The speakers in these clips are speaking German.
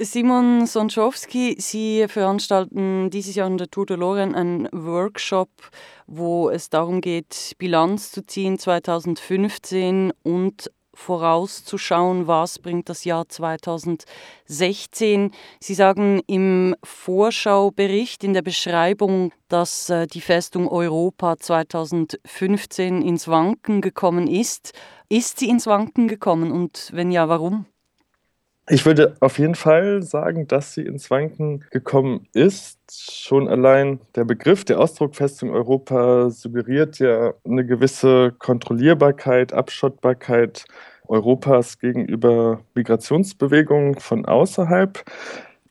Simon Sonczowski, Sie veranstalten dieses Jahr in der Tour de Lorraine einen Workshop, wo es darum geht, Bilanz zu ziehen 2015 und vorauszuschauen, was bringt das Jahr 2016. Sie sagen im Vorschaubericht, in der Beschreibung, dass äh, die Festung Europa 2015 ins Wanken gekommen ist. Ist sie ins Wanken gekommen und wenn ja, warum? Ich würde auf jeden Fall sagen, dass sie ins Wanken gekommen ist. Schon allein der Begriff, der Ausdruck Festung Europa suggeriert ja eine gewisse Kontrollierbarkeit, Abschottbarkeit Europas gegenüber Migrationsbewegungen von außerhalb.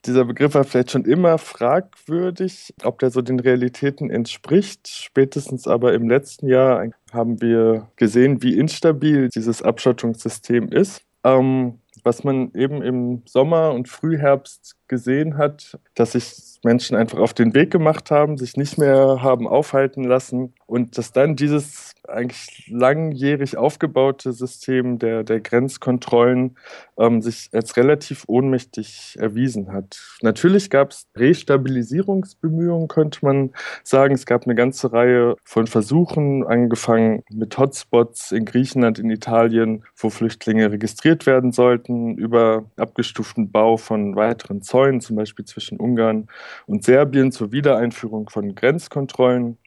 Dieser Begriff war vielleicht schon immer fragwürdig, ob der so den Realitäten entspricht. Spätestens aber im letzten Jahr haben wir gesehen, wie instabil dieses Abschottungssystem ist. Ähm, was man eben im Sommer und Frühherbst gesehen hat, dass sich Menschen einfach auf den Weg gemacht haben, sich nicht mehr haben aufhalten lassen und dass dann dieses eigentlich langjährig aufgebaute System der, der Grenzkontrollen ähm, sich als relativ ohnmächtig erwiesen hat. Natürlich gab es Restabilisierungsbemühungen, könnte man sagen. Es gab eine ganze Reihe von Versuchen, angefangen mit Hotspots in Griechenland, in Italien, wo Flüchtlinge registriert werden sollten, über abgestuften Bau von weiteren Zäunen Zäunen, zum Beispiel zwischen Ungarn und Serbien, zur Wiedereinführung von Grenzkontrollen.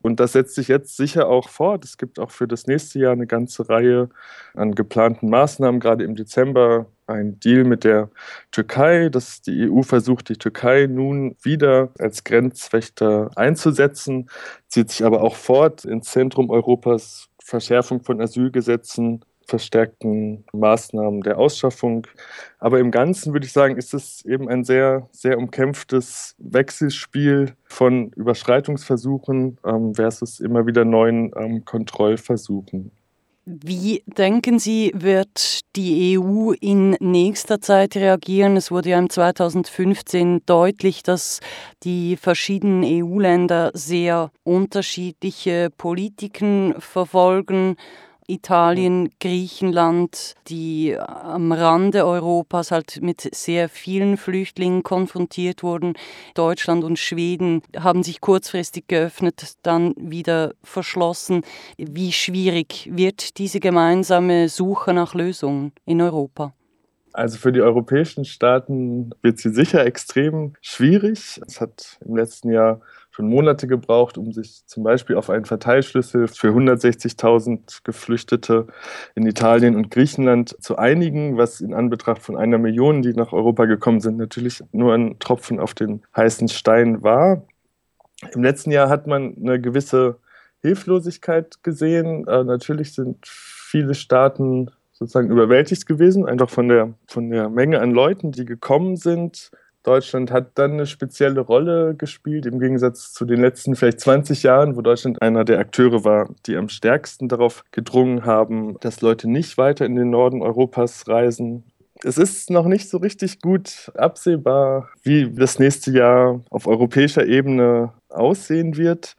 Und das setzt sich jetzt sicher auch fort. Es gibt auch für das nächste Jahr eine ganze Reihe an geplanten Maßnahmen. Gerade im Dezember ein Deal mit der Türkei, dass die EU versucht, die Türkei nun wieder als Grenzwächter einzusetzen, zieht sich aber auch fort ins Zentrum Europas. Verschärfung von Asylgesetzen, verstärkten Maßnahmen der Ausschaffung. Aber im Ganzen würde ich sagen, ist es eben ein sehr, sehr umkämpftes Wechselspiel von Überschreitungsversuchen ähm, versus immer wieder neuen ähm, Kontrollversuchen. Wie denken Sie, wird die EU in nächster Zeit reagieren? Es wurde ja im 2015 deutlich, dass die verschiedenen EU-Länder sehr unterschiedliche Politiken verfolgen. Italien, Griechenland, die am Rande Europas halt mit sehr vielen Flüchtlingen konfrontiert wurden. Deutschland und Schweden haben sich kurzfristig geöffnet, dann wieder verschlossen. Wie schwierig wird diese gemeinsame Suche nach Lösungen in Europa? Also für die europäischen Staaten wird sie sicher extrem schwierig. Es hat im letzten Jahr schon Monate gebraucht, um sich zum Beispiel auf einen Verteilschlüssel für 160.000 Geflüchtete in Italien und Griechenland zu einigen, was in Anbetracht von einer Million, die nach Europa gekommen sind, natürlich nur ein Tropfen auf den heißen Stein war. Im letzten Jahr hat man eine gewisse Hilflosigkeit gesehen. Äh, natürlich sind viele Staaten sozusagen überwältigt gewesen, einfach von der, von der Menge an Leuten, die gekommen sind Deutschland hat dann eine spezielle Rolle gespielt, im Gegensatz zu den letzten vielleicht 20 Jahren, wo Deutschland einer der Akteure war, die am stärksten darauf gedrungen haben, dass Leute nicht weiter in den Norden Europas reisen. Es ist noch nicht so richtig gut absehbar, wie das nächste Jahr auf europäischer Ebene aussehen wird.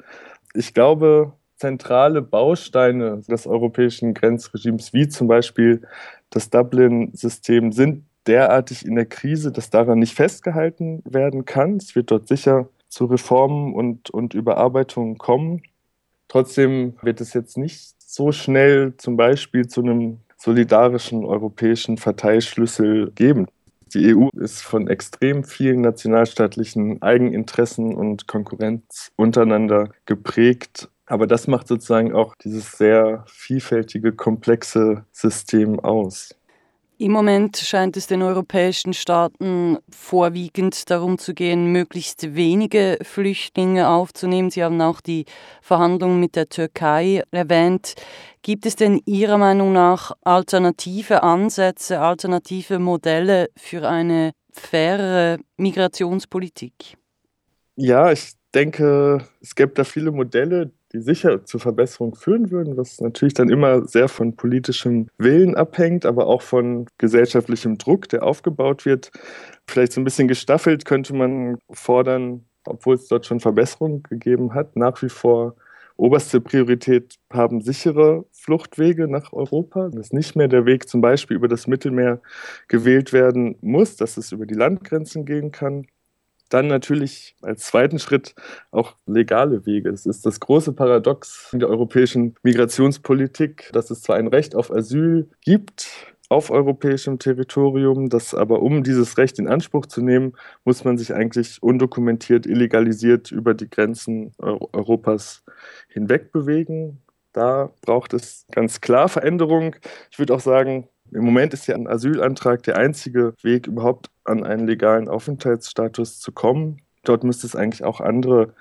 Ich glaube, zentrale Bausteine des europäischen Grenzregimes, wie zum Beispiel das Dublin-System, sind derartig in der Krise, dass daran nicht festgehalten werden kann. Es wird dort sicher zu Reformen und, und Überarbeitungen kommen. Trotzdem wird es jetzt nicht so schnell zum Beispiel zu einem solidarischen europäischen Verteilschlüssel geben. Die EU ist von extrem vielen nationalstaatlichen Eigeninteressen und Konkurrenz untereinander geprägt. Aber das macht sozusagen auch dieses sehr vielfältige, komplexe System aus. Im Moment scheint es den europäischen Staaten vorwiegend darum zu gehen, möglichst wenige Flüchtlinge aufzunehmen. Sie haben auch die Verhandlungen mit der Türkei erwähnt. Gibt es denn Ihrer Meinung nach alternative Ansätze, alternative Modelle für eine faire Migrationspolitik? Ja, ich denke, es gibt da viele Modelle, die sicher zur Verbesserung führen würden, was natürlich dann immer sehr von politischem Willen abhängt, aber auch von gesellschaftlichem Druck, der aufgebaut wird. Vielleicht so ein bisschen gestaffelt könnte man fordern, obwohl es dort schon Verbesserungen gegeben hat, nach wie vor oberste Priorität haben sichere Fluchtwege nach Europa, dass nicht mehr der Weg zum Beispiel über das Mittelmeer gewählt werden muss, dass es über die Landgrenzen gehen kann. Dann natürlich als zweiten Schritt auch legale Wege. Es ist das große Paradox in der europäischen Migrationspolitik, dass es zwar ein Recht auf Asyl gibt, auf europäischem Territorium. Das aber, um dieses Recht in Anspruch zu nehmen, muss man sich eigentlich undokumentiert, illegalisiert über die Grenzen Europas hinweg bewegen. Da braucht es ganz klar Veränderung. Ich würde auch sagen, im Moment ist ja ein Asylantrag der einzige Weg, überhaupt an einen legalen Aufenthaltsstatus zu kommen. Dort müsste es eigentlich auch andere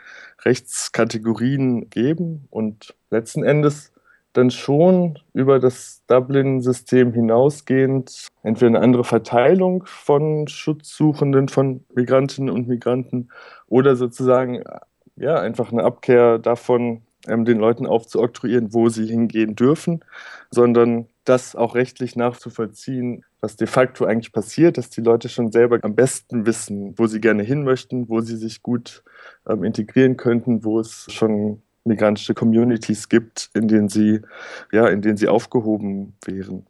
Rechtskategorien geben. Und letzten Endes dann schon über das Dublin-System hinausgehend entweder eine andere Verteilung von Schutzsuchenden, von Migrantinnen und Migranten oder sozusagen ja, einfach eine Abkehr davon, ähm, den Leuten aufzuoktroyieren, wo sie hingehen dürfen, sondern das auch rechtlich nachzuvollziehen, was de facto eigentlich passiert, dass die Leute schon selber am besten wissen, wo sie gerne hin möchten, wo sie sich gut ähm, integrieren könnten, wo es schon migrantische Communities gibt, in denen sie, ja, in denen sie aufgehoben wären.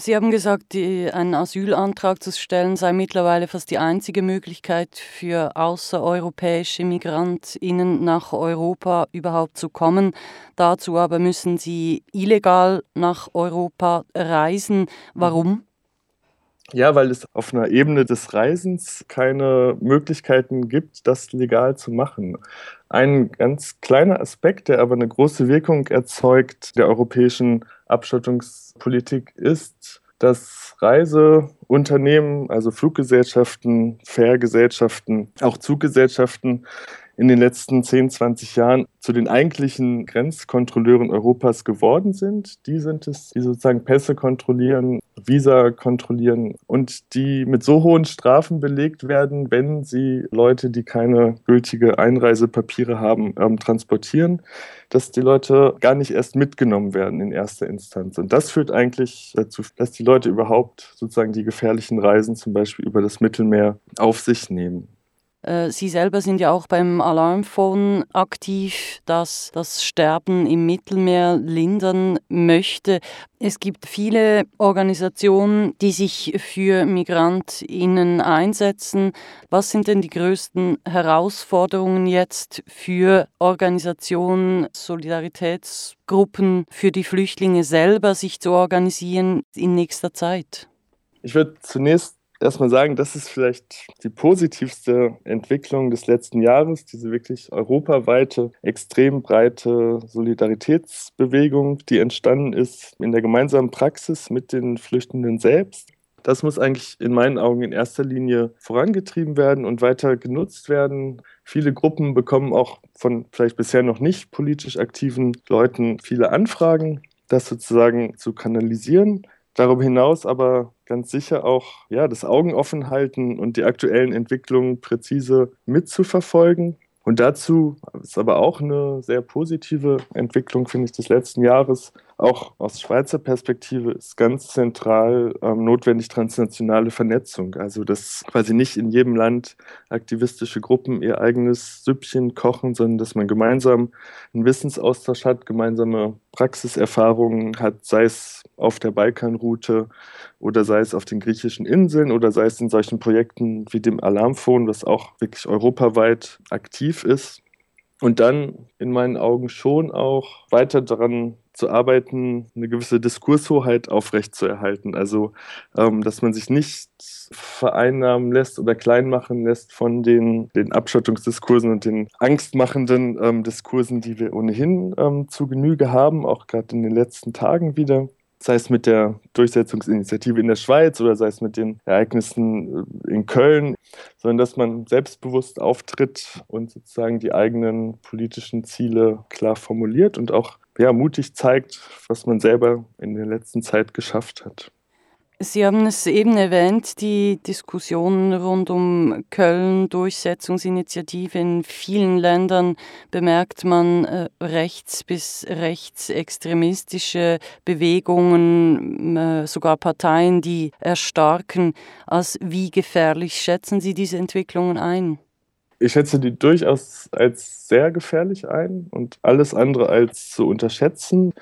Sie haben gesagt, die, einen Asylantrag zu stellen sei mittlerweile fast die einzige Möglichkeit für außereuropäische MigrantInnen nach Europa überhaupt zu kommen. Dazu aber müssen sie illegal nach Europa reisen. Warum? Ja, weil es auf einer Ebene des Reisens keine Möglichkeiten gibt, das legal zu machen. Ein ganz kleiner Aspekt, der aber eine große Wirkung erzeugt der europäischen Abschottungspolitik ist, dass Reiseunternehmen, also Fluggesellschaften, Fährgesellschaften, auch Zuggesellschaften in den letzten 10, 20 Jahren zu den eigentlichen Grenzkontrolleuren Europas geworden sind. Die sind es, die sozusagen Pässe kontrollieren, Visa kontrollieren und die mit so hohen Strafen belegt werden, wenn sie Leute, die keine gültige Einreisepapiere haben, ähm, transportieren, dass die Leute gar nicht erst mitgenommen werden in erster Instanz. Und das führt eigentlich dazu, dass die Leute überhaupt sozusagen die gefährlichen Reisen zum Beispiel über das Mittelmeer auf sich nehmen. Äh, Sie selber sind ja auch beim Alarmphone aktiv, das das Sterben im Mittelmeer lindern möchte. Es gibt viele Organisationen, die sich für Migrantinnen einsetzen. Was sind denn die größten Herausforderungen jetzt für Organisationen, Solidaritätsgruppen, für die Flüchtlinge selber, sich zu organisieren in nächster Zeit? Ich würde zunächst erstmal sagen, das ist vielleicht die positivste Entwicklung des letzten Jahres, diese wirklich europaweite, extrem breite Solidaritätsbewegung, die entstanden ist in der gemeinsamen Praxis mit den Flüchtenden selbst. Das muss eigentlich in meinen Augen in erster Linie vorangetrieben werden und weiter genutzt werden. Viele Gruppen bekommen auch von vielleicht bisher noch nicht politisch aktiven Leuten viele Anfragen, das sozusagen zu kanalisieren. Darüber hinaus aber ganz sicher auch ja, das Augen offen halten und die aktuellen Entwicklungen präzise mitzuverfolgen. Und dazu ist aber auch eine sehr positive Entwicklung, finde ich, des letzten Jahres, auch aus Schweizer Perspektive ist ganz zentral ähm, notwendig transnationale Vernetzung. Also dass quasi nicht in jedem Land aktivistische Gruppen ihr eigenes Süppchen kochen, sondern dass man gemeinsam einen Wissensaustausch hat, gemeinsame Praxiserfahrungen hat, sei es auf der Balkanroute oder sei es auf den griechischen Inseln oder sei es in solchen Projekten wie dem Alarmphone, was auch wirklich europaweit aktiv ist. Und dann in meinen Augen schon auch weiter daran zu arbeiten, eine gewisse Diskurshoheit aufrechtzuerhalten. Also, ähm, dass man sich nicht vereinnahmen lässt oder klein machen lässt von den, den Abschottungsdiskursen und den angstmachenden ähm, Diskursen, die wir ohnehin ähm, zu Genüge haben, auch gerade in den letzten Tagen wieder sei es mit der Durchsetzungsinitiative in der Schweiz oder sei es mit den Ereignissen äh, in Köln, sondern dass man selbstbewusst auftritt und sozusagen die eigenen politischen Ziele klar formuliert und auch ja, mutig zeigt, was man selber in der letzten Zeit geschafft hat. Sie haben es eben erwähnt, die Diskussionen rund um Köln, Durchsetzungsinitiative. In vielen Ländern bemerkt man äh, rechts- bis rechtsextremistische Bewegungen, äh, sogar Parteien, die erstarken. Als wie gefährlich schätzen Sie diese Entwicklungen ein? Ich schätze die durchaus als sehr gefährlich ein und alles andere als zu unterschätzen.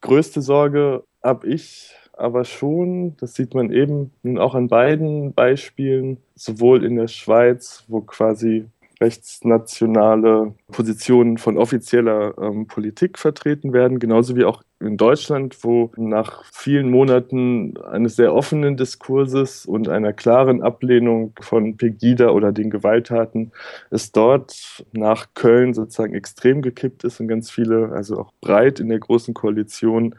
Größte Sorge habe ich aber schon, das sieht man eben nun auch an beiden Beispielen, sowohl in der Schweiz, wo quasi rechtsnationale Positionen von offizieller ähm, Politik vertreten werden, genauso wie auch in Deutschland, wo nach vielen Monaten eines sehr offenen Diskurses und einer klaren Ablehnung von Pegida oder den Gewalttaten es dort nach Köln sozusagen extrem gekippt ist und ganz viele, also auch breit in der großen Koalition,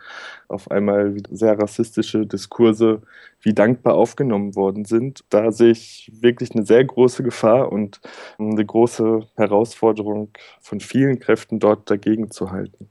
auf einmal sehr rassistische Diskurse wie dankbar aufgenommen worden sind. Da sehe ich wirklich eine sehr große Gefahr und eine große Herausforderung von vielen Kräften dort dagegen zu halten.